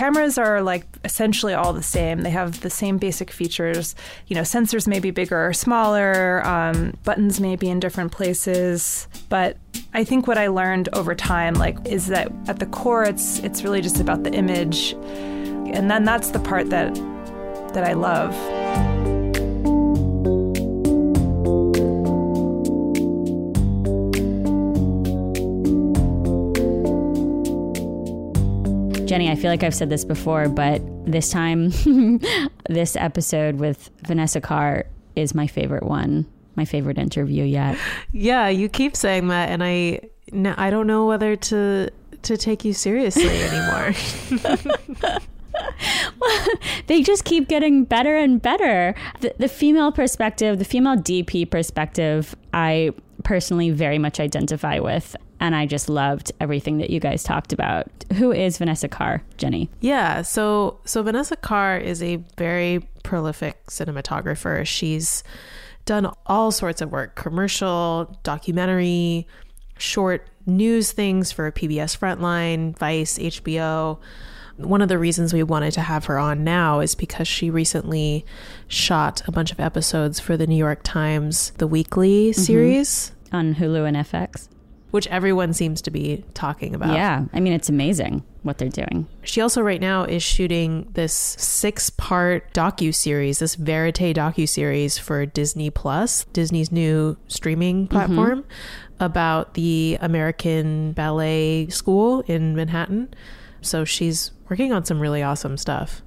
cameras are like essentially all the same. They have the same basic features. You know, sensors may be bigger or smaller, um, buttons may be in different places, but I think what I learned over time, like, is that at the core, it's it's really just about the image, and then that's the part that that I love. Jenny, I feel like I've said this before, but this time, this episode with Vanessa Carr is my favorite one, my favorite interview yet. Yeah, you keep saying that, and I, I don't know whether to to take you seriously anymore. well, they just keep getting better and better. The, the female perspective, the female DP perspective, I personally very much identify with and I just loved everything that you guys talked about. Who is Vanessa Carr, Jenny? Yeah, so so Vanessa Carr is a very prolific cinematographer. She's done all sorts of work, commercial, documentary, short news things for PBS Frontline, Vice, HBO. One of the reasons we wanted to have her on now is because she recently shot a bunch of episodes for the New York Times The Weekly mm-hmm. series on Hulu and FX which everyone seems to be talking about. Yeah, I mean, it's amazing what they're doing. She also right now is shooting this six-part docu-series, this verite docu-series for Disney Plus, Disney's new streaming mm-hmm. platform mm-hmm. about the American Ballet School in Manhattan. So she's working on some really awesome stuff.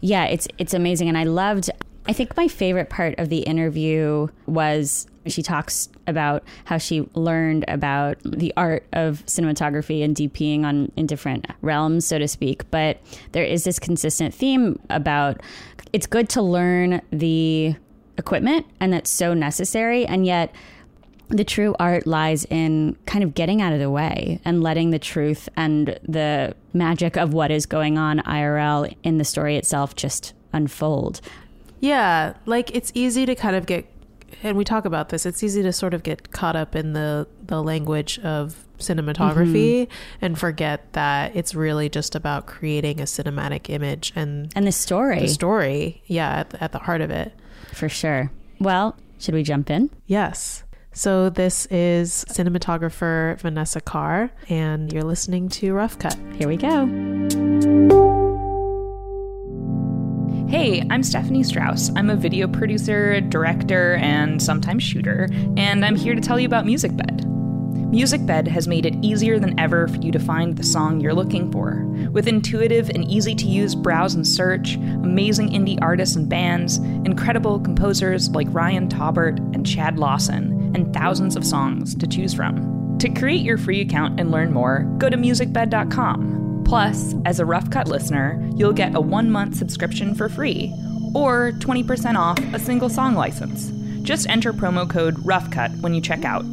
Yeah, it's it's amazing and I loved I think my favorite part of the interview was she talks about how she learned about the art of cinematography and DPing on in different realms, so to speak. But there is this consistent theme about it's good to learn the equipment, and that's so necessary, and yet the true art lies in kind of getting out of the way and letting the truth and the magic of what is going on IRL in the story itself just unfold. Yeah, like it's easy to kind of get and we talk about this, it's easy to sort of get caught up in the the language of cinematography mm-hmm. and forget that it's really just about creating a cinematic image and and the story. The story, yeah, at, at the heart of it. For sure. Well, should we jump in? Yes. So this is cinematographer Vanessa Carr, and you're listening to Rough Cut. Here we go. Hey, I'm Stephanie Strauss. I'm a video producer, director, and sometimes shooter, and I'm here to tell you about MusicBed. MusicBed has made it easier than ever for you to find the song you're looking for. With intuitive and easy to use browse and search, amazing indie artists and bands, incredible composers like Ryan Taubert and Chad Lawson, and thousands of songs to choose from. To create your free account and learn more, go to musicbed.com. Plus, as a Rough Cut listener, you'll get a one month subscription for free, or 20% off a single song license. Just enter promo code RoughCut when you check out.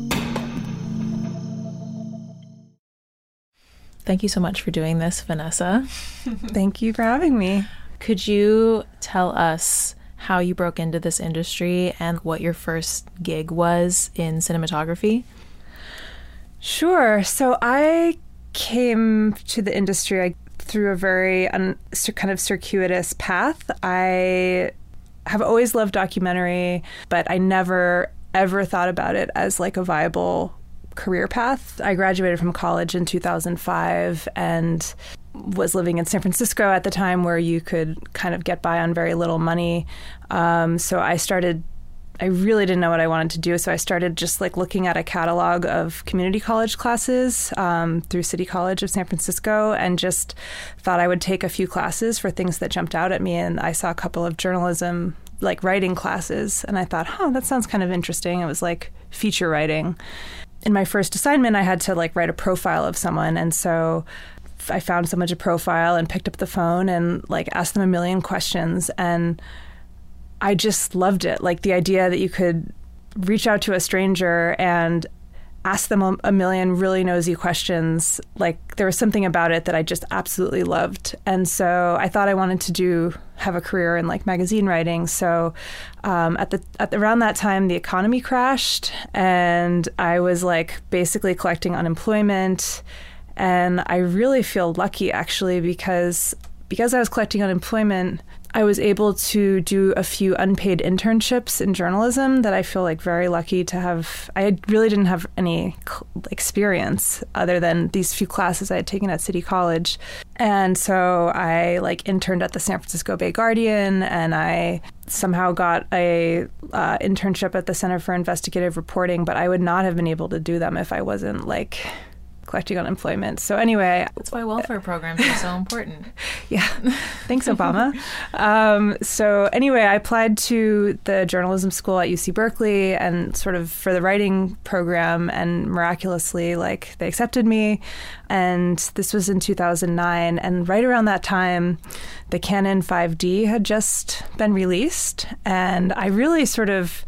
Thank you so much for doing this, Vanessa. Thank you for having me. Could you tell us how you broke into this industry and what your first gig was in cinematography? Sure. So I came to the industry through a very un, kind of circuitous path. I have always loved documentary, but I never ever thought about it as like a viable career path. I graduated from college in 2005 and was living in San Francisco at the time where you could kind of get by on very little money. Um, so I started I really didn't know what I wanted to do, so I started just like looking at a catalog of community college classes um, through City College of San Francisco, and just thought I would take a few classes for things that jumped out at me. And I saw a couple of journalism, like writing classes, and I thought, huh, that sounds kind of interesting. It was like feature writing. In my first assignment, I had to like write a profile of someone, and so I found someone to profile and picked up the phone and like asked them a million questions and I just loved it. Like the idea that you could reach out to a stranger and ask them a, million really nosy questions. Like there was something about it that I just absolutely loved. And so I thought I wanted to do have a career in like magazine writing. So um, at the at around that time, the economy crashed, and I was like basically collecting unemployment. And I really feel lucky actually because because I was collecting unemployment, I was able to do a few unpaid internships in journalism that I feel like very lucky to have. I really didn't have any experience other than these few classes I had taken at City College. And so I like interned at the San Francisco Bay Guardian and I somehow got a uh, internship at the Center for Investigative Reporting, but I would not have been able to do them if I wasn't like collecting unemployment. So anyway, that's why welfare programs are so important. yeah, thanks, Obama. um, so anyway, I applied to the journalism school at UC Berkeley and sort of for the writing program, and miraculously, like they accepted me. And this was in 2009, and right around that time, the Canon 5D had just been released, and I really sort of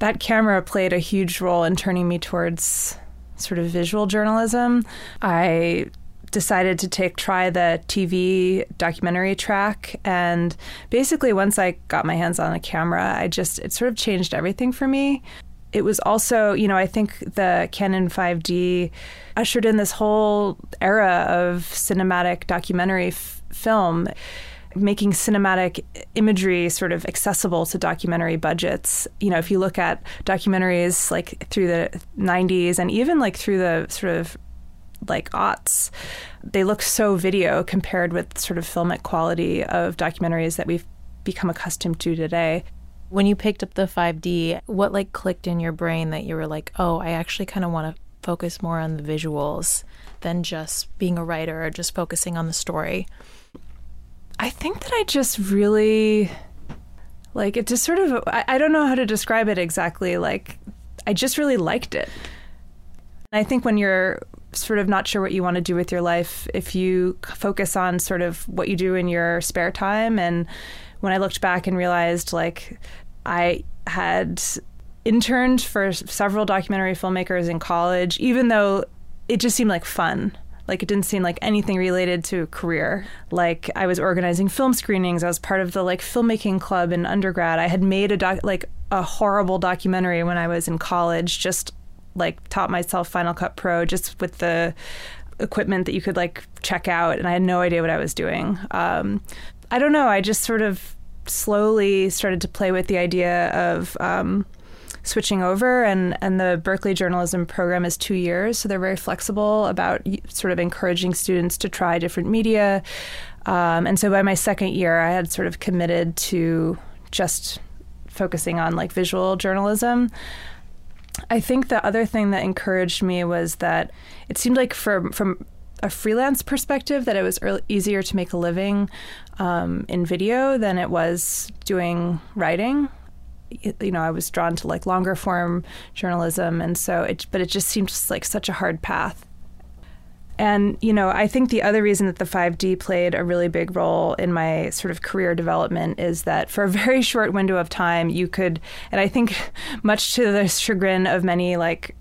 that camera played a huge role in turning me towards sort of visual journalism. I decided to take try the TV documentary track and basically once I got my hands on a camera I just it sort of changed everything for me. It was also, you know, I think the Canon 5D ushered in this whole era of cinematic documentary f- film making cinematic imagery sort of accessible to documentary budgets. You know, if you look at documentaries like through the 90s and even like through the sort of like aughts, they look so video compared with sort of filmic quality of documentaries that we've become accustomed to today. When you picked up the 5D, what like clicked in your brain that you were like, "Oh, I actually kind of want to focus more on the visuals than just being a writer or just focusing on the story?" I think that I just really like it just sort of I, I don't know how to describe it exactly like I just really liked it. I think when you're sort of not sure what you want to do with your life, if you focus on sort of what you do in your spare time and when I looked back and realized like I had interned for several documentary filmmakers in college even though it just seemed like fun like it didn't seem like anything related to a career. Like I was organizing film screenings. I was part of the like filmmaking club in undergrad. I had made a doc like a horrible documentary when I was in college. Just like taught myself Final Cut Pro just with the equipment that you could like check out, and I had no idea what I was doing. Um, I don't know. I just sort of slowly started to play with the idea of. Um, switching over and and the Berkeley journalism program is 2 years so they're very flexible about sort of encouraging students to try different media. Um, and so by my second year I had sort of committed to just focusing on like visual journalism. I think the other thing that encouraged me was that it seemed like from from a freelance perspective that it was early, easier to make a living um, in video than it was doing writing you know, I was drawn to like longer form journalism, and so it, but it just seemed like such a hard path. And, you know, I think the other reason that the 5D played a really big role in my sort of career development is that for a very short window of time, you could, and I think much to the chagrin of many like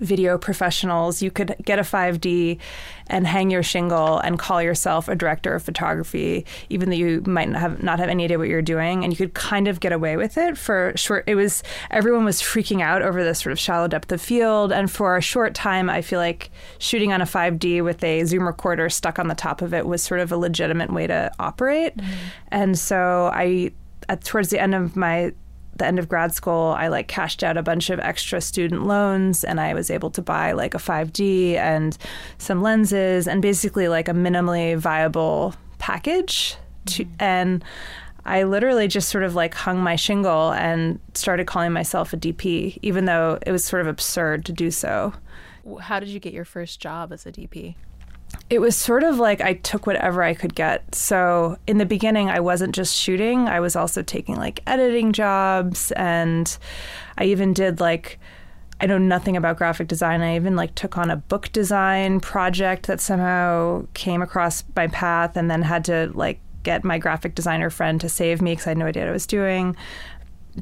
video professionals, you could get a 5D and hang your shingle and call yourself a director of photography, even though you might not have not have any idea what you're doing, and you could kind of get away with it for short. It was everyone was freaking out over this sort of shallow depth of field, and for a short time, I feel like shooting on a 5D with a zoom recorder stuck on the top of it was sort of a legitimate way to operate, mm-hmm. and so I. At, towards the end of my the end of grad school, I like cashed out a bunch of extra student loans and I was able to buy like a 5D and some lenses and basically like a minimally viable package. To, mm-hmm. And I literally just sort of like hung my shingle and started calling myself a DP, even though it was sort of absurd to do so. How did you get your first job as a DP? It was sort of like I took whatever I could get. So in the beginning, I wasn't just shooting, I was also taking like editing jobs. And I even did like, I know nothing about graphic design. I even like took on a book design project that somehow came across my path and then had to like get my graphic designer friend to save me because I had no idea what I was doing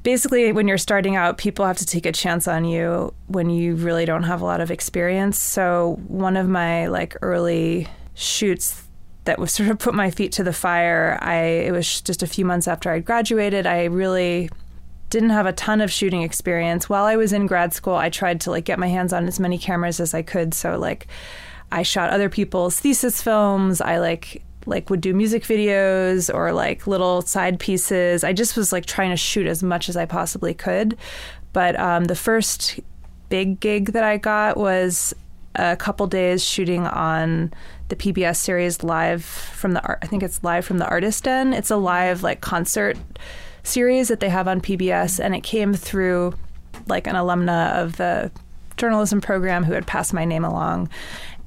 basically when you're starting out people have to take a chance on you when you really don't have a lot of experience. So one of my like early shoots that was sort of put my feet to the fire i it was just a few months after i graduated. I really didn't have a ton of shooting experience. While i was in grad school i tried to like get my hands on as many cameras as i could. So like i shot other people's thesis films. I like like would do music videos or like little side pieces. I just was like trying to shoot as much as I possibly could. But um, the first big gig that I got was a couple days shooting on the PBS series live from the art. I think it's live from the Artist Den. It's a live like concert series that they have on PBS, and it came through like an alumna of the journalism program who had passed my name along.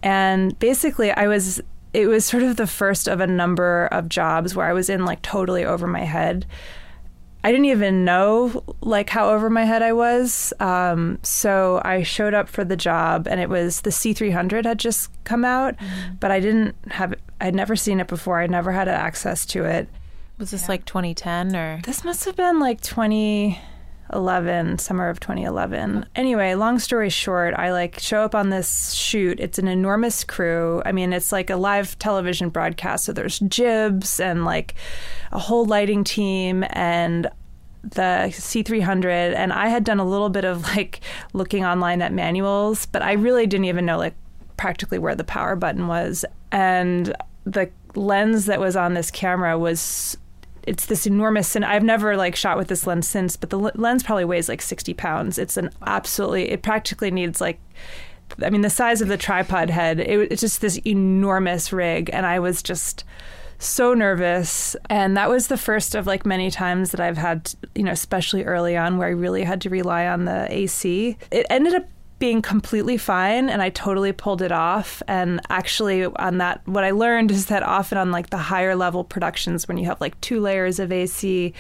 And basically, I was it was sort of the first of a number of jobs where I was in like totally over my head. I didn't even know like how over my head I was. Um, so I showed up for the job, and it was the C300 had just come out, mm-hmm. but I didn't have. I'd never seen it before. I never had access to it. Was this yeah. like 2010 or? This must have been like 20. 11 summer of 2011 anyway long story short i like show up on this shoot. It's an enormous crew. I mean it's like a live television broadcast so there's jibs and like a whole lighting team and the C300 and I had done a little bit of like looking online at manuals, but I really didn't even know like practically where the power button was. And the lens that was on this camera was it's this enormous and I've never like shot with this lens since, but the lens probably weighs like 60 pounds. It's an absolutely it practically needs like I mean the size of the tripod head. It, it's just this enormous rig and I was just so nervous and that was the first of like many times that I've had you know especially early on where I really had to rely on the AC. It ended up being completely fine and I totally pulled it off. And actually, on that, what I learned is that often on like the higher level productions, when you have like two layers of AC,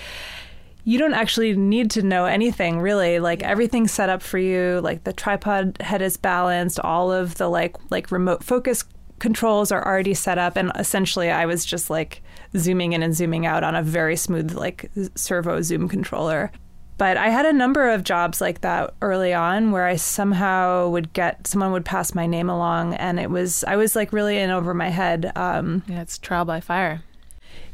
you don't actually need to know anything really. Like everything's set up for you. Like the tripod head is balanced. All of the like like remote focus controls are already set up. And essentially i was just like zooming in and zooming out on a very smooth like servo zoom controller but I had a number of jobs like that early on where I somehow would get someone would pass my name along, and it was I was like really in over my head. Um, yeah, it's trial by fire.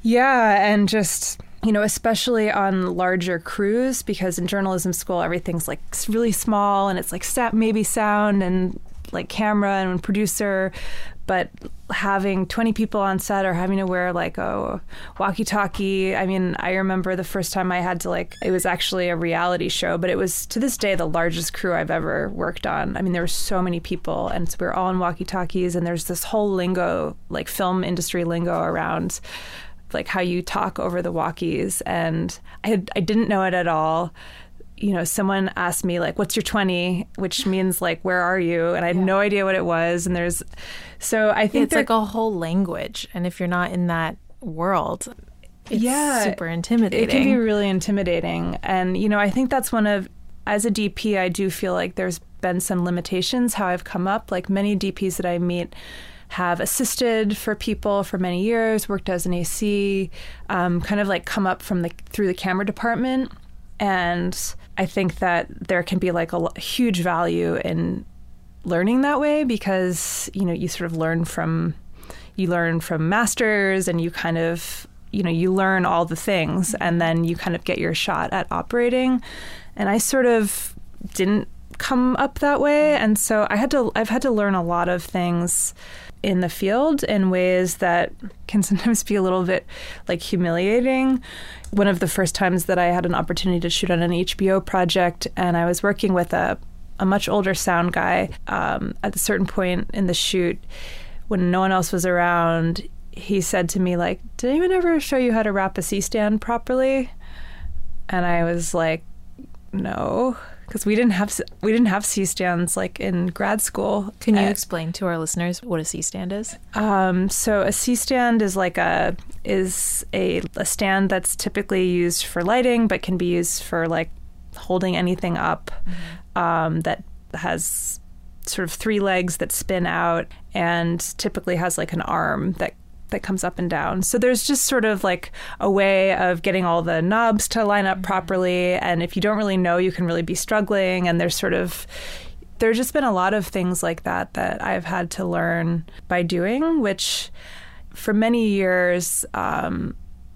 Yeah, and just you know, especially on larger crews, because in journalism school everything's like really small and it's like maybe sound and like camera and producer, but having 20 people on set or having to wear like a walkie talkie. I mean, I remember the first time I had to like, it was actually a reality show, but it was to this day the largest crew I've ever worked on. I mean, there were so many people, and so we were all in walkie talkies, and there's this whole lingo, like film industry lingo around like how you talk over the walkies and I had, I didn't know it at all you know, someone asked me like, "What's your 20?" which means like, "Where are you?" and I had yeah. no idea what it was. And there's, so I think it's like a whole language, and if you're not in that world, it's yeah, super intimidating. It can be really intimidating, and you know, I think that's one of as a DP, I do feel like there's been some limitations how I've come up. Like many DPs that I meet have assisted for people for many years, worked as an AC, um, kind of like come up from the through the camera department and I think that there can be like a huge value in learning that way because, you know, you sort of learn from you learn from masters and you kind of you know you learn all the things and then you kind of get your shot at operating. And i sort of didn't come up that way and so i had to i've had to learn a lot of things in the field in ways that can sometimes be a little bit like humiliating. One of the first times that I had an opportunity to shoot on an HBO project, and I was working with a, a much older sound guy um, at a certain point in the shoot when no one else was around. He said to me, like, did anyone ever show you how to wrap a C stand properly? And I was like, no because we didn't have we didn't have C stands like in grad school. Can you uh, explain to our listeners what a C stand is? Um, so a C stand is like a is a, a stand that's typically used for lighting, but can be used for like holding anything up mm-hmm. um, that has sort of three legs that spin out and typically has like an arm that that comes up and down. So there's just sort of like a way of getting all the knobs to line up mm-hmm. properly. And if you don't really know, you can really be struggling. And there's sort of, there's just been a lot of things like that that I've had to learn by doing, which for many years, um,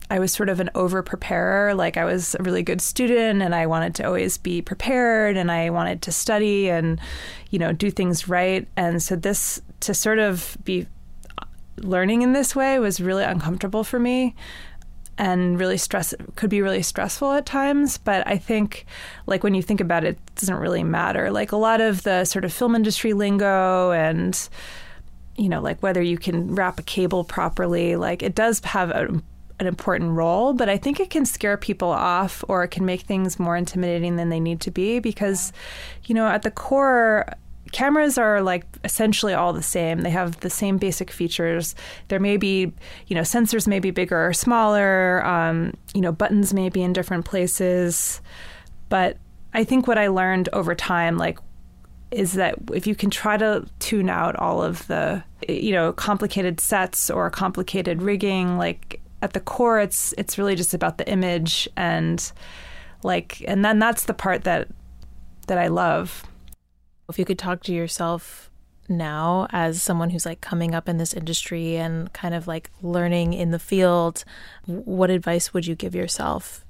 I was sort of an over preparer. Like I was a really good student and I wanted to always be prepared and I wanted to study and, you know, do things right. And so this, to sort of be learning in this way was really uncomfortable for me and really stress could be really stressful at times but i think like when you think about it, it doesn't really matter. Like a lot of the sort of film industry lingo and you know like whether you can wrap a cable properly like it does have a, an important role but i think it can scare people off or it can make things more intimidating than they need to be because you know at the core cameras are like essentially all the same. They have the same basic features. There may be, you know, sensors may be bigger or smaller. Um, you know, buttons may be in different places. But I think what I learned over time, like, is that if you can try to tune out all of the, you know, complicated sets or complicated rigging, like at the core, it's it's really just about the image and like, and then that's the part that that I love if you could talk to yourself now as someone who's like coming up in this industry and kind of like learning in the field, what advice would you give yourself?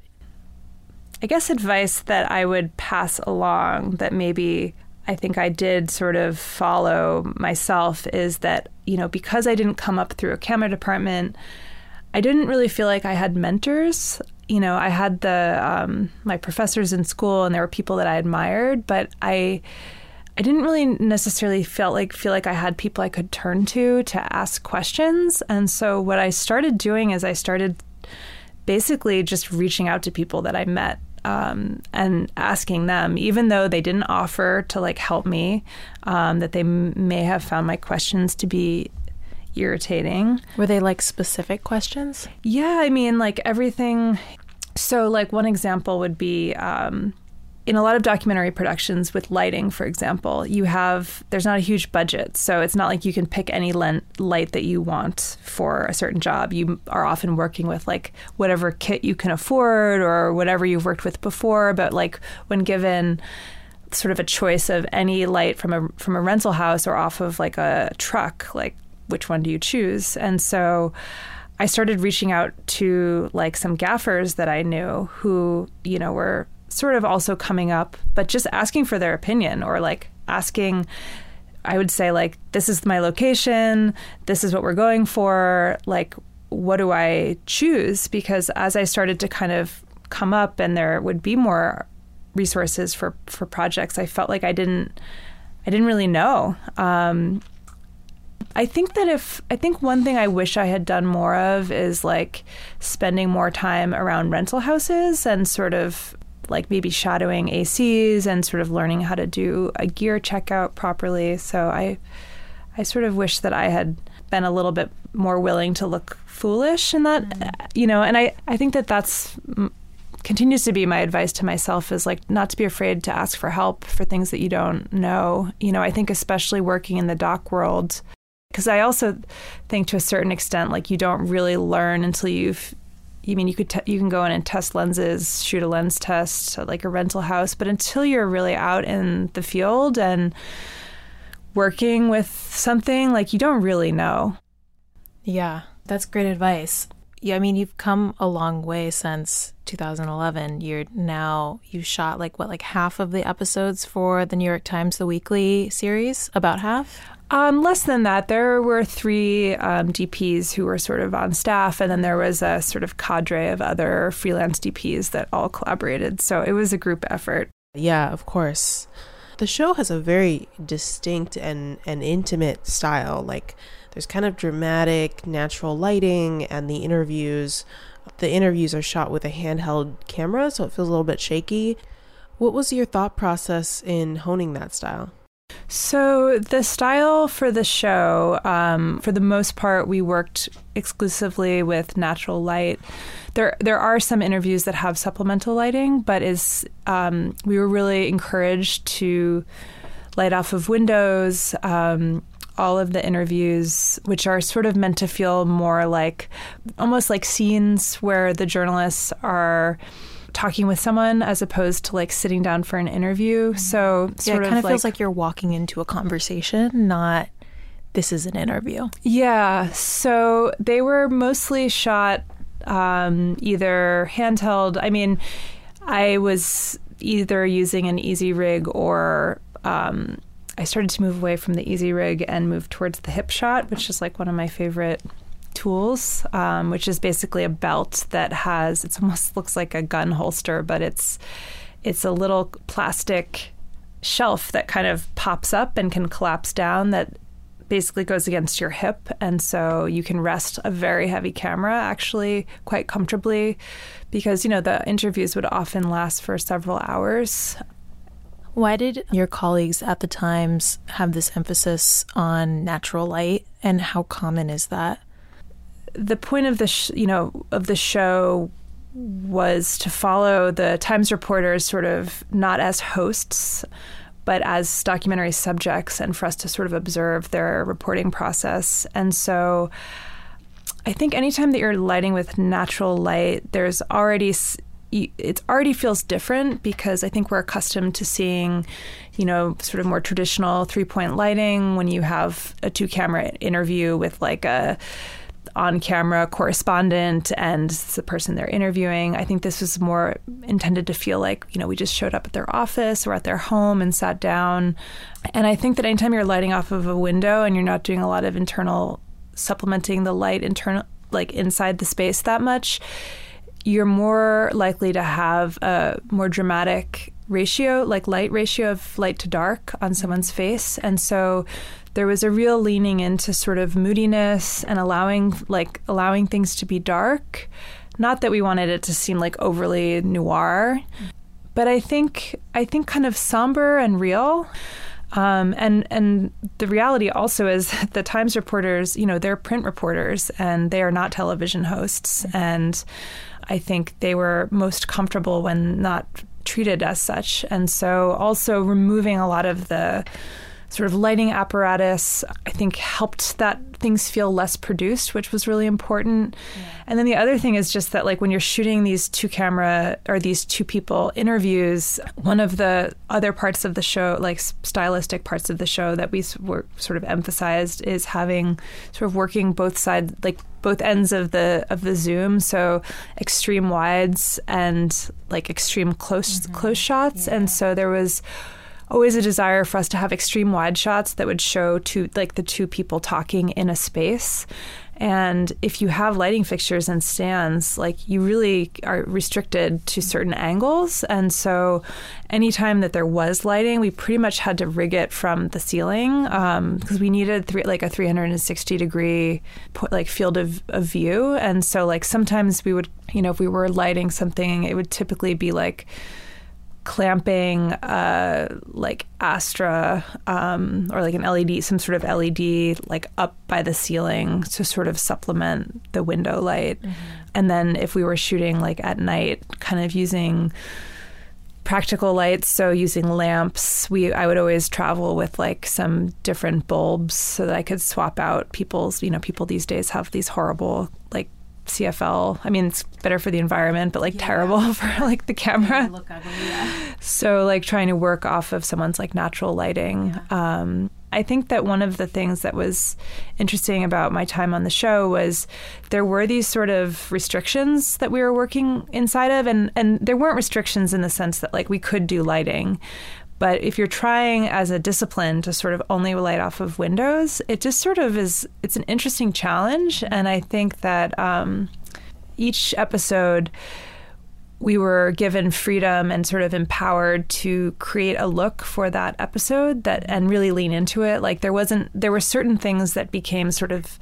I guess advice that I would pass along that maybe I think I did sort of follow myself is that, you know, because I didn't come up through a camera department, I didn't really feel like I had mentors. You know, I had the um, my professors in school, and there were people that I admired, but I I didn't really necessarily feel like feel like I had people I could turn to to ask questions. And so what I started doing is I started basically just reaching out to people that I met um, and asking them, even though they didn't offer to like help me, um, that they m- may have found my questions to be irritating. Were they like specific questions? Yeah, I mean, like everything. So, like one example would be. Um, in a lot of documentary productions with lighting, for example, you have there's not a huge budget, so it's not like you can pick any light that you want for a certain job. You are often working with like whatever kit you can afford or whatever you've worked with before. But like when given sort of a choice of any light from a from a rental house or off of like a truck, like which one do you choose? And so I started reaching out to like some gaffers that I knew who, you know, were sort of also coming up, but just asking for their opinion or like asking I would say like this is my location, this is what we're going for, like what do I choose because as I started to kind of come up and there would be more resources for for projects, I felt like I didn't I didn't really know. Um, I think that if I think one thing I wish I had done more of is like spending more time around rental houses and sort of like maybe shadowing ACs and sort of learning how to do a gear checkout properly. So I I sort of wish that I had been a little bit more willing to look foolish in that mm-hmm. you know, and I I think that that's continues to be my advice to myself is like not to be afraid to ask for help for things that you don't know. You know, I think especially working in the doc world because I also think to a certain extent like you don't really learn until you've you mean you could te- you can go in and test lenses, shoot a lens test like a rental house, but until you're really out in the field and working with something, like you don't really know. Yeah, that's great advice. Yeah, I mean you've come a long way since 2011. You're now you shot like what like half of the episodes for the New York Times The Weekly series, about half. Um, less than that. There were three um, DPs who were sort of on staff, and then there was a sort of cadre of other freelance DPs that all collaborated. So it was a group effort. Yeah, of course. The show has a very distinct and, and intimate style. Like, there's kind of dramatic, natural lighting, and the interviews. The interviews are shot with a handheld camera, so it feels a little bit shaky. What was your thought process in honing that style? So the style for the show, um, for the most part, we worked exclusively with natural light. There, there are some interviews that have supplemental lighting, but is um, we were really encouraged to light off of windows. Um, all of the interviews, which are sort of meant to feel more like almost like scenes where the journalists are talking with someone as opposed to like sitting down for an interview. Mm-hmm. So yeah, it kind of, like, feels like you're walking into a conversation, not this is an interview. Yeah. So they were mostly shot um, either handheld. I mean, I was either using an Easyrig or um, I started to move away from the Easyrig and move towards the hip shot, which is like one of my favorite tools, um, which is basically a belt that has it almost looks like a gun holster, but it's it's a little plastic shelf that kind of pops up and can collapse down that basically goes against your hip. And so you can rest a very heavy camera actually quite comfortably because you know the interviews would often last for several hours. Why did your colleagues at the times have this emphasis on natural light and how common is that the point of the sh- you know of the show was to follow the Times reporters sort of not as hosts but as documentary subjects and for us to sort of observe their reporting process. And so I think anytime that you're lighting with natural light, there's already it already feels different because I think we're accustomed to seeing, you know, sort of more traditional three point lighting when you have a two camera interview with like a on camera correspondent and the person they're interviewing. I think this was more intended to feel like, you know, we just showed up at their office or at their home and sat down. And I think that anytime you're lighting off of a window and you're not doing a lot of internal supplementing the light internal like inside the space that much, you're more likely to have a more dramatic ratio, like light ratio of light to dark on someone's face. And so there was a real leaning into sort of moodiness and allowing like allowing things to be dark. Not that we wanted it to seem like overly noir, but I think I think kind of somber and real. Um, and and the reality also is the Times reporters, you know, they're print reporters and they are not television hosts. And I think they were most comfortable when not treated as such. And so also removing a lot of the sort of lighting apparatus, I think helped that things feel less produced, which was really important. Yeah. And then the other thing is just that, like, when you're shooting these two camera or these two people interviews, one of the other parts of the show, like stylistic parts of the show that we were sort of emphasized, is having sort of working both sides, like both ends of the of the zoom so extreme wides and like extreme close mm-hmm. close shots yeah. and so there was always a desire for us to have extreme wide shots that would show two like the two people talking in a space. And if you have lighting fixtures and stands, like you really are restricted to certain angles. And so, anytime that there was lighting, we pretty much had to rig it from the ceiling because um, we needed three, like a 360 degree like field of, of view. And so, like sometimes we would, you know, if we were lighting something, it would typically be like clamping uh, like Astra um, or like an LED, some sort of LED, like up by the ceiling to sort of supplement the window light. Mm-hmm. And then if we were shooting like at night, kind of using practical lights so using lamps we i would always travel with like some different bulbs so that i could swap out people's you know people these days have these horrible like CFL. I mean, it's better for the environment, but like yeah. terrible for like the camera. Look ugly, yeah. So like trying to work off of someone's like natural lighting. Yeah. Um, I think that one of the things that was interesting about my time on the show was there were these sort of restrictions that we were working inside of, and and there weren't restrictions in the sense that like we could do lighting, but if you're trying as a discipline to sort of only light off of windows, it just sort of is, it's an interesting challenge. And I think that um, each episode, we were given freedom and sort of empowered to create a look for that episode that and really lean into it like there wasn't there were certain things that became sort of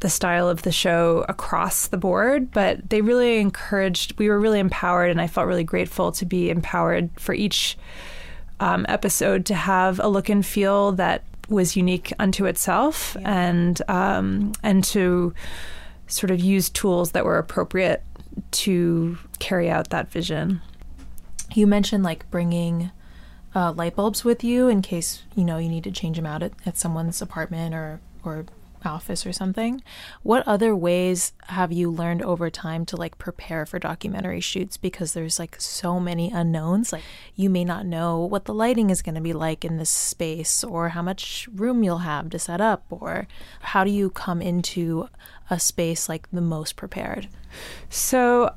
the style of the show across the board, but they really encouraged, we were really empowered, and I felt really grateful to be empowered for each um, episode to have a look and feel that was unique unto itself, yeah. and um, and to sort of use tools that were appropriate to carry out that vision. You mentioned like bringing uh, light bulbs with you in case you know you need to change them out at, at someone's apartment or or office or something. What other ways have you learned over time to like prepare for documentary shoots because there's like so many unknowns. Like you may not know what the lighting is going to be like in this space or how much room you'll have to set up or how do you come into a space like the most prepared? So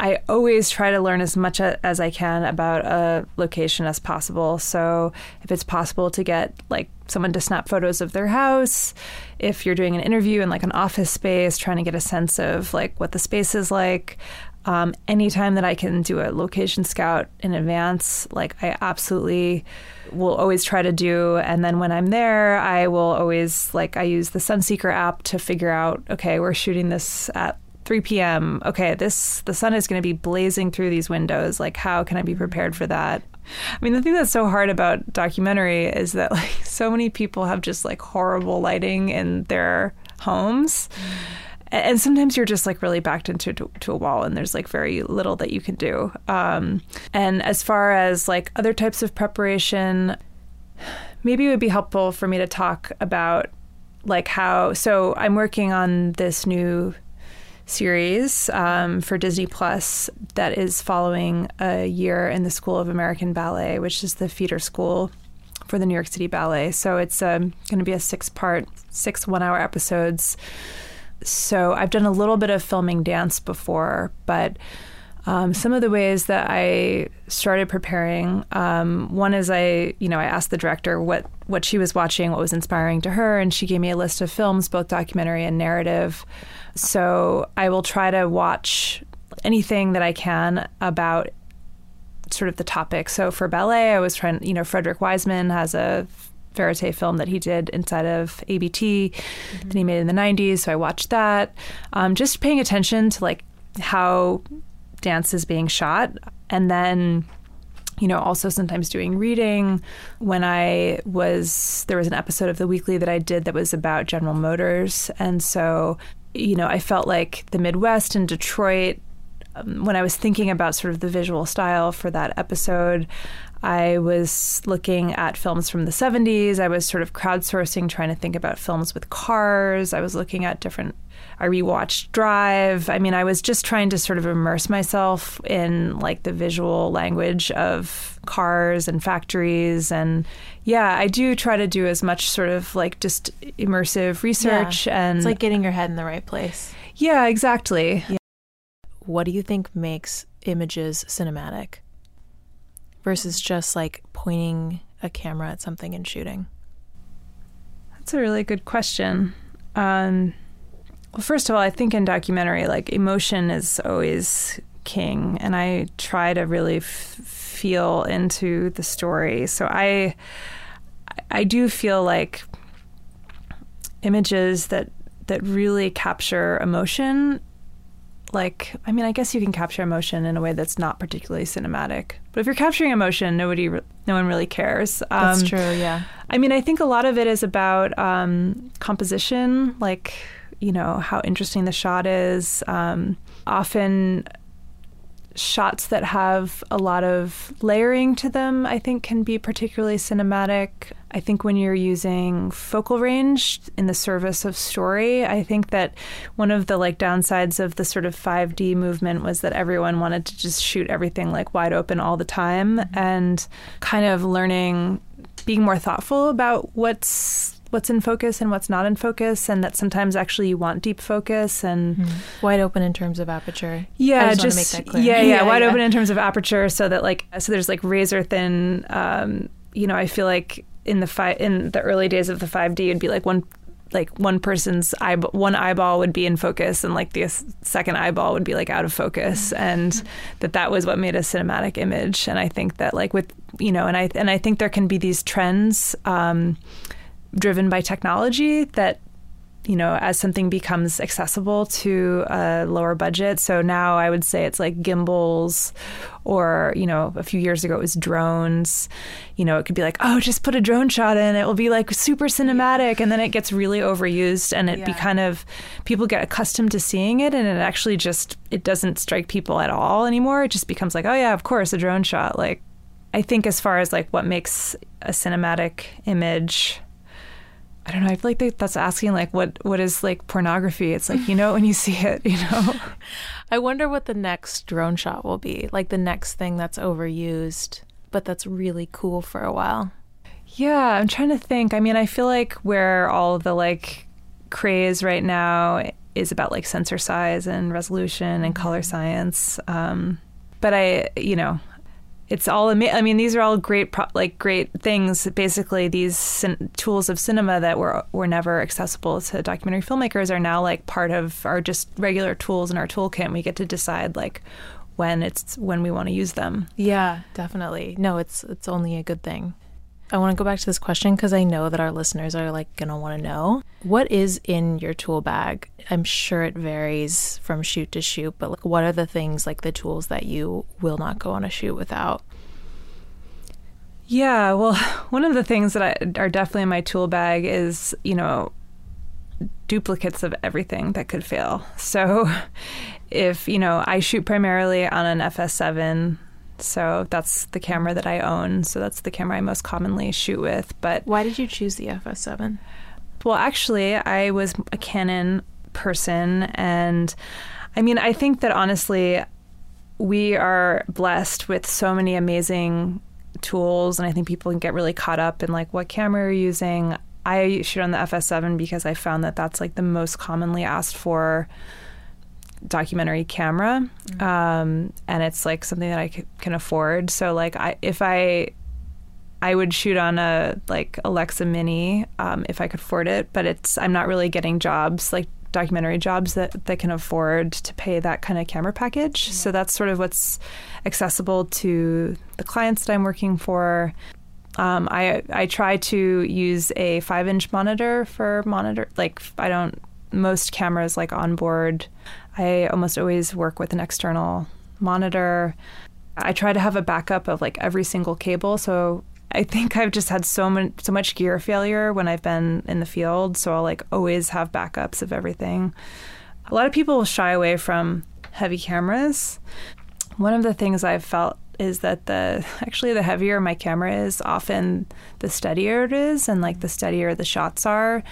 I always try to learn as much as I can about a location as possible. So if it's possible to get like someone to snap photos of their house, if you're doing an interview in like an office space, trying to get a sense of like what the space is like. Um, anytime that I can do a location scout in advance, like I absolutely will always try to do. And then when I'm there, I will always like I use the Sunseeker app to figure out okay, we're shooting this at 3 p.m. Okay, this the sun is going to be blazing through these windows. Like, how can I be prepared for that? I mean, the thing that's so hard about documentary is that like so many people have just like horrible lighting in their homes. And sometimes you're just like really backed into to, to a wall, and there's like very little that you can do. Um, and as far as like other types of preparation, maybe it would be helpful for me to talk about like how. So I'm working on this new series um, for Disney Plus that is following a year in the School of American Ballet, which is the feeder school for the New York City Ballet. So it's um, going to be a six part, six one hour episodes. So I've done a little bit of filming dance before, but um, some of the ways that I started preparing, um, one is I, you know, I asked the director what what she was watching, what was inspiring to her, and she gave me a list of films, both documentary and narrative. So I will try to watch anything that I can about sort of the topic. So for ballet, I was trying, you know, Frederick Wiseman has a verite film that he did inside of ABT mm-hmm. that he made in the 90s. So I watched that. Um, just paying attention to like how dance is being shot. And then you know, also sometimes doing reading. When I was, there was an episode of The Weekly that I did that was about General Motors. And so you know, I felt like the Midwest and Detroit, um, when I was thinking about sort of the visual style for that episode, I was looking at films from the 70s. I was sort of crowdsourcing, trying to think about films with cars. I was looking at different I rewatched Drive. I mean, I was just trying to sort of immerse myself in like the visual language of cars and factories. And yeah, I do try to do as much sort of like just immersive research. Yeah. And it's like getting your head in the right place. Yeah, exactly. Yeah. What do you think makes images cinematic versus just like pointing a camera at something and shooting? That's a really good question. Um, well, first of all, I think in documentary, like emotion is always king, and I try to really f- feel into the story. So I, I do feel like images that that really capture emotion. Like, I mean, I guess you can capture emotion in a way that's not particularly cinematic. But if you're capturing emotion, nobody, no one really cares. Um, that's true. Yeah. I mean, I think a lot of it is about um, composition, like you know how interesting the shot is. Um, often shots that have a lot of layering to them, I think, can be particularly cinematic. I think when you're using focal range in the service of story, I think that one of the like downsides of the sort of 5D movement was that everyone wanted to just shoot everything like wide open all the time and kind of learning being more thoughtful about what's what's in focus and what's not in focus, and that sometimes actually you want deep focus and mm. wide open in terms of aperture. Yeah, just, just Yeah, yeah, yeah, wide yeah. open in terms of aperture, so that like so there's like razor thin. Um, you know, I feel like in the fi- in the early days of the 5D, it'd be like one like one person's eye one eyeball would be in focus and like the second eyeball would be like out of focus and that that was what made a cinematic image and i think that like with you know and i and i think there can be these trends um, driven by technology that you know, as something becomes accessible to a lower budget. So now I would say it's like gimbals, or, you know, a few years ago it was drones. You know, it could be like, oh, just put a drone shot in. It will be like super cinematic. And then it gets really overused and it yeah. be kind of, people get accustomed to seeing it and it actually just, it doesn't strike people at all anymore. It just becomes like, oh, yeah, of course, a drone shot. Like, I think as far as like what makes a cinematic image, I don't know. I feel like that's asking like what what is like pornography. It's like you know when you see it, you know. I wonder what the next drone shot will be. Like the next thing that's overused, but that's really cool for a while. Yeah, I'm trying to think. I mean, I feel like where all the like craze right now is about like sensor size and resolution and color science. Um, but I, you know, it's all ama- I mean, these are all great, pro- like great things. Basically, these cin- tools of cinema that were were never accessible to documentary filmmakers are now like part of our just regular tools in our toolkit. And we get to decide like when it's when we want to use them. Yeah, definitely. No, it's it's only a good thing. I want to go back to this question because I know that our listeners are like going to want to know what is in your tool bag. I'm sure it varies from shoot to shoot, but like, what are the things like the tools that you will not go on a shoot without? Yeah, well, one of the things that I, are definitely in my tool bag is, you know, duplicates of everything that could fail. So if, you know, I shoot primarily on an FS7, so that's the camera that I own. So that's the camera I most commonly shoot with. But Why did you choose the FS7? well, actually, I was a Canon person. And I mean, I think that honestly, we are blessed with so many amazing tools. And I think people can get really caught up in like what camera you're using. I shoot on the FS7 because I found that that's like the most commonly asked for documentary camera um, and it's like something that I c- can afford so like I if I I would shoot on a like Alexa Mini um, if I could afford it, but it's I'm not really getting jobs like documentary jobs that that can afford to pay that kind of camera package. So that's sort of what's accessible to the clients that I'm working for. Um, I I try to use a five inch monitor for monitor like I don't most cameras like on board. I almost always work with an external monitor. I try to have a backup of like every single cable. So I think I've just had so much so much gear failure when I've been in the field. So I'll like always have backups of everything. A lot of people shy away from heavy cameras. One of the things I've felt is that the actually the heavier my camera is, often the steadier it is, and like the steadier the shots are,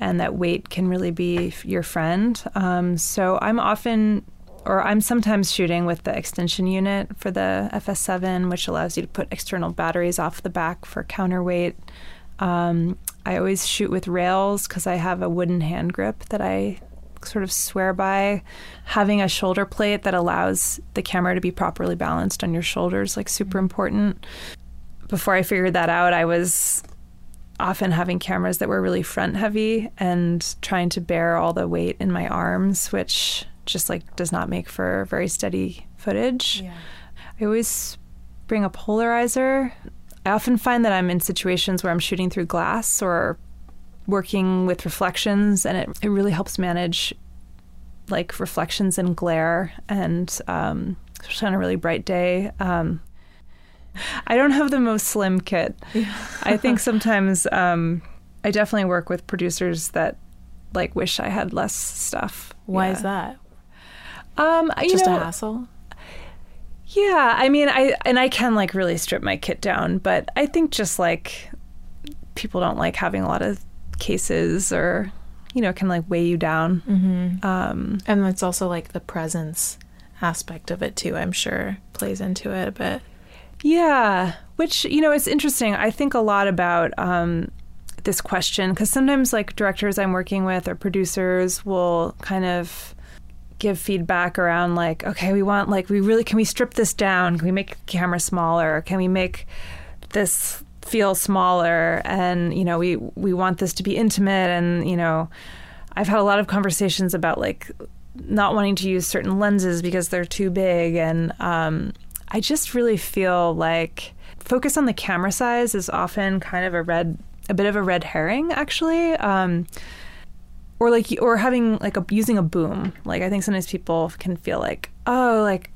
and that weight can really be your friend. Um, so I'm often or I'm sometimes shooting with the extension unit for the FS7, which allows you to put external batteries off the back for counterweight. Um, I always shoot with rails because I have a wooden hand grip that I sort of swear by. Having a shoulder plate that allows the camera to be properly balanced on your shoulders, like super important. Before I figured that out, I was often having cameras that were really front heavy and trying to bear all the weight in my arms, which just like does not make for very steady footage. I always bring a polarizer. I often find that I'm in situations where I'm shooting through glass or working with reflections, and it, it really helps manage like reflections and glare, and um, especially on a really bright day. Um, I don't have the most slim kit. I think sometimes um, I definitely work with producers that like wish I had less stuff. Why Yeah. is that? Um, you Just know, a hassle? Yeah, I mean, I and I can like really strip my kit down, but I think just like people don't like having a lot of cases or you know can like weigh you down. Mm-hmm. Um, And it's also like the presence aspect of it too, I'm sure plays into it a bit. Yeah, which you know it's interesting. I think a lot about um, this question because sometimes like directors I'm working with or producers will kind of give feedback around like okay we want like we really can we strip this down? Can we make the camera smaller? Can we make this feel smaller? And you know we we want this to be intimate and you know I've had a lot of conversations about like not wanting to use certain lenses because they're too big and um, I just really feel like focus on the camera size is often kind of a red a bit of a red herring actually. Um, or like or having like a using a boom. Like i think sometimes people can feel like oh like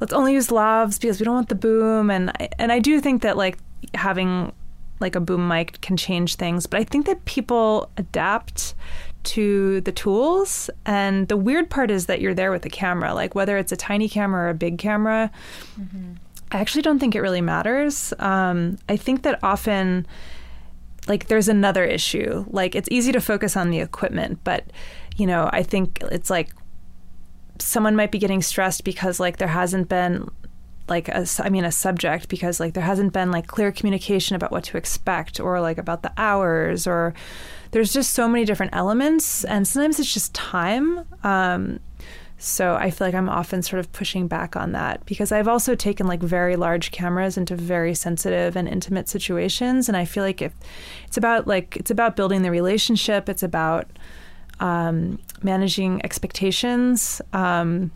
let's only use lavs because we don't want the boom. And I, and i do think that like having like a boom mic can change things. But i think that people adapt to the tools. And the weird part is that you're there with the camera like whether it's a tiny camera or a big camera i actually don't think it really matters. Um, i think that often like there's another issue. Like it's easy to focus on the equipment, but you know, I think it's like someone might be getting stressed because like there hasn't been like a, I mean a subject because like there hasn't been like clear communication about what to expect or like about the hours or there's just so many different elements and sometimes it's just time um, so I feel like I'm often sort of pushing back on that because I've also taken like very large cameras into very sensitive and intimate situations and I feel like if it's about like it's about building the relationship it's about um, managing expectations um,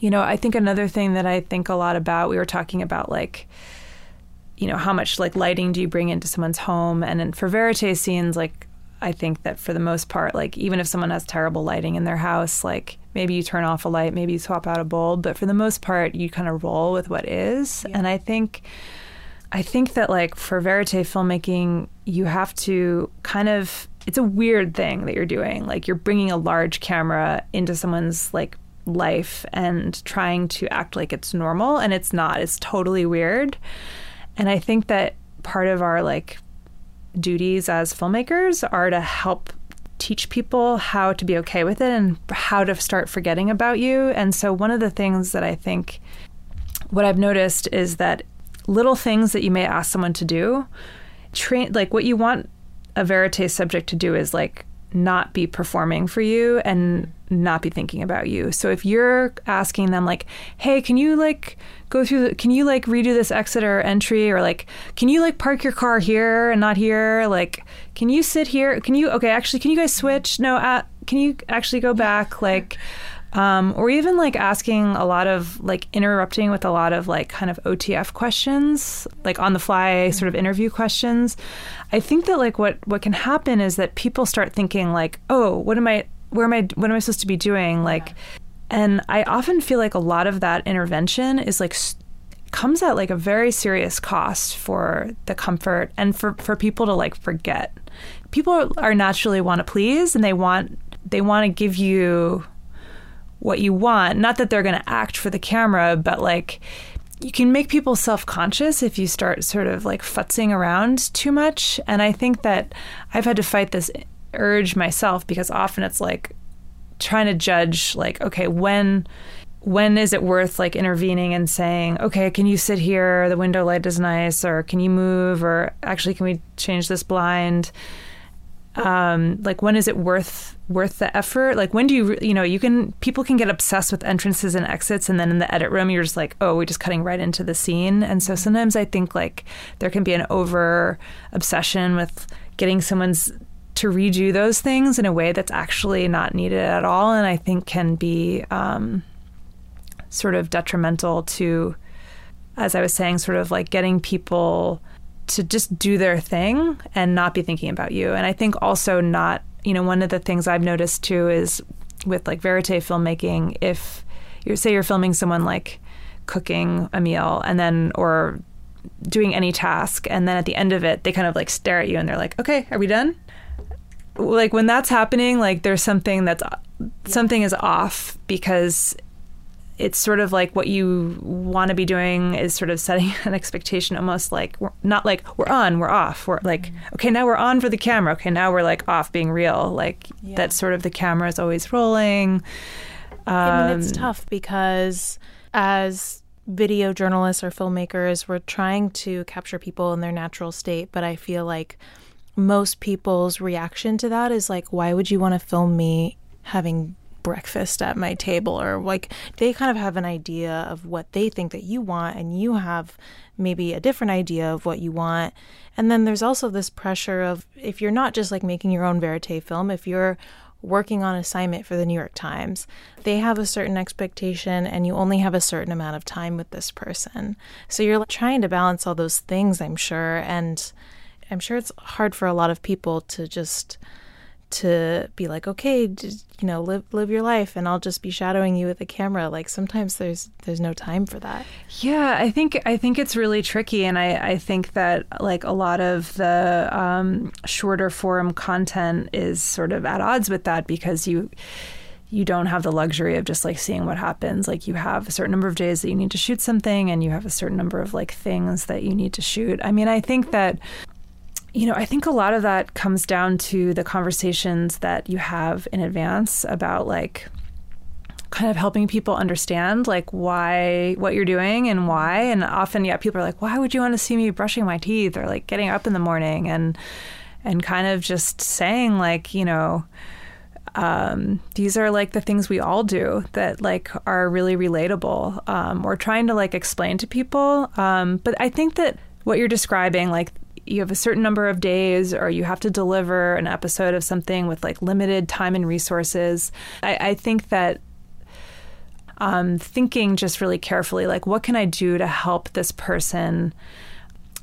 you know, I think another thing that I think a lot about, we were talking about like, you know, how much like lighting do you bring into someone's home? And then for verite scenes, like, I think that for the most part, like, even if someone has terrible lighting in their house, like, maybe you turn off a light, maybe you swap out a bulb, but for the most part, you kind of roll with what is. Yeah. And I think, I think that like for verite filmmaking, you have to kind of, it's a weird thing that you're doing. Like, you're bringing a large camera into someone's like life and trying to act like it's normal and it's not it's totally weird and i think that part of our like duties as filmmakers are to help teach people how to be okay with it and how to start forgetting about you and so one of the things that i think what i've noticed is that little things that you may ask someone to do train like what you want a verite subject to do is like not be performing for you and not be thinking about you. So if you're asking them like, "Hey, can you like go through the, can you like redo this exit or entry or like can you like park your car here and not here? Like can you sit here? Can you okay, actually can you guys switch? No, uh, can you actually go back like um, or even like asking a lot of like interrupting with a lot of like kind of OTF questions, like on the fly sort of interview questions. I think that like what what can happen is that people start thinking like, oh, what am I? Where am I? What am I supposed to be doing? Like, and I often feel like a lot of that intervention is like comes at like a very serious cost for the comfort and for for people to like forget. People are naturally want to please and they want they want to give you what you want. Not that they're going to act for the camera, but like you can make people self conscious if you start sort of like futzing around too much. And I think that I've had to fight this urge myself because often it's like trying to judge, like, okay, when. When is it worth like intervening and saying, okay, can you sit here? The window light is nice, or can you move? Or actually, can we change this blind? um, like when is it worth worth the effort like when do you you know you can people can get obsessed with entrances and exits and then in the edit room you're just like oh we're just cutting right into the scene and so sometimes i think like there can be an over obsession with getting someone's to redo those things in a way that's actually not needed at all and i think can be um, sort of detrimental to as i was saying sort of like getting people to just do their thing and not be thinking about you. And I think also not, you know, one of the things I've noticed too is with like verite filmmaking, if you say you're filming someone like cooking a meal and then or doing any task and then at the end of it they kind of like stare at you and they're like, "Okay, are we done?" Like when that's happening, like there's something that's something is off because it's sort of like what you want to be doing is sort of setting an expectation almost like not like we're on we're off we're like mm-hmm. okay now we're on for the camera okay now we're like off being real like yeah. that sort of the camera is always rolling um, I mean, it's tough because as video journalists or filmmakers we're trying to capture people in their natural state but i feel like most people's reaction to that is like why would you want to film me having breakfast at my table? Or like they kind of have an idea of what they think that you want and you have maybe a different idea of what you want. And then there's also this pressure of if you're not just like making your own verite film if you're working on assignment for the New York Times they have a certain expectation and you only have a certain amount of time with this person. So you're trying to balance all those things I'm sure. And I'm sure it's hard for a lot of people to just to be like, okay, just, you know, live live your life, and I'll just be shadowing you with a camera. Like sometimes there's there's no time for that. Yeah, I think I think it's really tricky, and I I think that like a lot of the um, shorter form content is sort of at odds with that because you you don't have the luxury of just like seeing what happens. Like you have a certain number of days that you need to shoot something and you have a certain number of like things that you need to shoot. I mean, I think that you know, I think a lot of that comes down to the conversations that you have in advance about like kind of helping people understand like why what you're doing and why. And often yeah people are like why would you want to see me brushing my teeth or like getting up in the morning? And and kind of just saying like you know um, these are like the things we all do that like are really relatable um, or trying to like explain to people. Um, but i think that what you're describing like you have a certain number of days or you have to deliver an episode of something with like limited time and resources. I, I think that um, thinking just really carefully like what can i do to help this person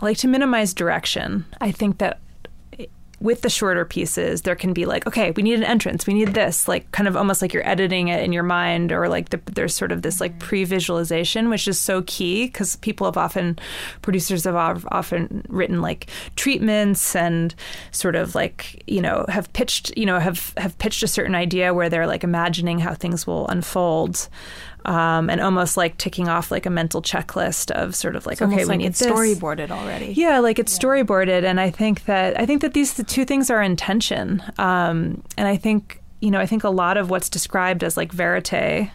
like to minimize direction? I think that with the shorter pieces, there can be like, okay, we need an entrance, we need this, like kind of almost like you're editing it in your mind, or like the, there's sort of this like pre visualization, which is so key because people have often, producers have often written like treatments and sort of like, you know, have pitched, you know, have, have pitched a certain idea where they're like imagining how things will unfold um, and almost like ticking off like a mental checklist of sort of like it's okay, we like need it's this. storyboarded already. Yeah, like it's yeah. storyboarded, and I think that I think that these the two things are intention, um, and I think you know I think a lot of what's described as like verite.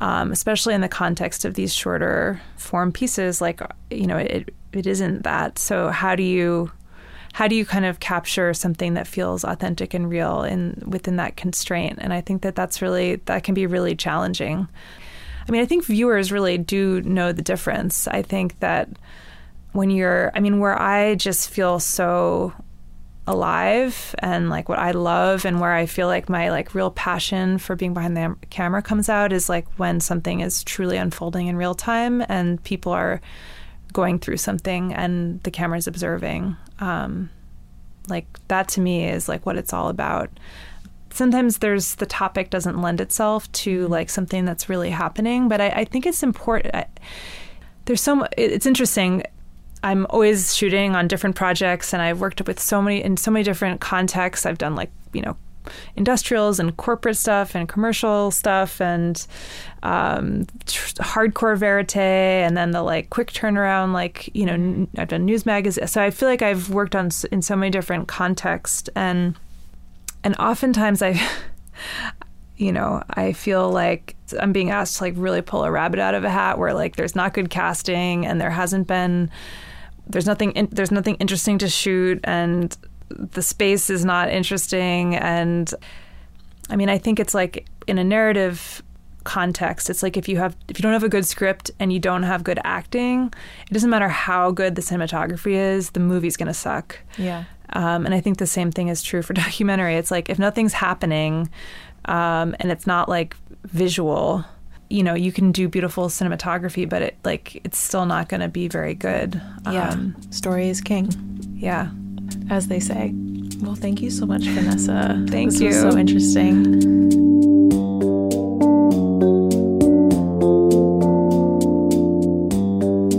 Um, especially in the context of these shorter form pieces, like you know, it it isn't that. So how do you how do you kind of capture something that feels authentic and real in within that constraint? And I think that that's really that can be really challenging. I mean, I think viewers really do know the difference. I think that when you're, I mean, where I just feel so alive and like what I love and where I feel like my like real passion for being behind the camera comes out is like when something is truly unfolding in real time and people are going through something and the camera's observing. Um, like that to me is like what it's all about sometimes there's the topic doesn't lend itself to like something that's really happening but i, I think it's important I, there's so it's interesting i'm always shooting on different projects and i've worked with so many in so many different contexts i've done like you know industrials and corporate stuff and commercial stuff and um, hardcore verite and then the like quick turnaround like you know i've done news magazines so i feel like i've worked on in so many different contexts and and oftentimes I, you know, I feel like I'm being asked to like really pull a rabbit out of a hat where like there's not good casting and there hasn't been, there's nothing, in, there's nothing interesting to shoot and the space is not interesting. And I mean, I think it's like in a narrative context it's like if you have if you don't have a good script and you don't have good acting it doesn't matter how good the cinematography is the movie's going to suck yeah um, and I think the same thing is true for documentary. It's like if nothing's happening um, and it's not like visual, you know, you can do beautiful cinematography, but it like it's still not going to be very good. Yeah, um, story is king. Yeah, as they say. Well, thank you so much, Vanessa. Thank this you. so interesting.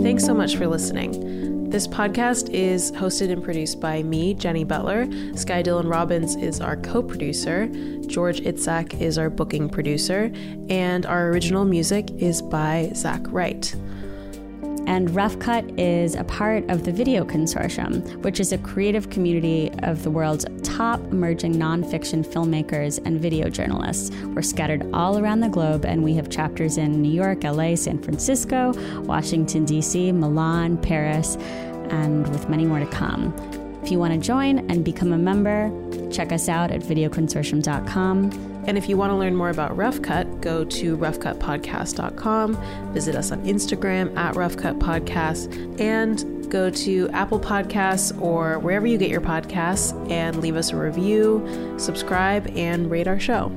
Thanks so much for listening. This podcast is hosted and produced by me, Jenny Butler. Sky Dylan Robbins is our co producer. George Itzak is our booking producer. And our original music is by Zach Wright. And Rough Cut is a part of the Video Consortium, which is a creative community of the world's top emerging nonfiction filmmakers and video journalists. We're scattered all around the globe, and we have chapters in New York, LA, San Francisco, Washington, D.C., Milan, Paris, and with many more to come. If you want to join and become a member, check us out at videoconsortium.com. And if you want to learn more about Rough Cut, go to roughcutpodcast.com, visit us on Instagram at roughcutpodcast, and go to Apple Podcasts or wherever you get your podcasts and leave us a review, subscribe, and rate our show.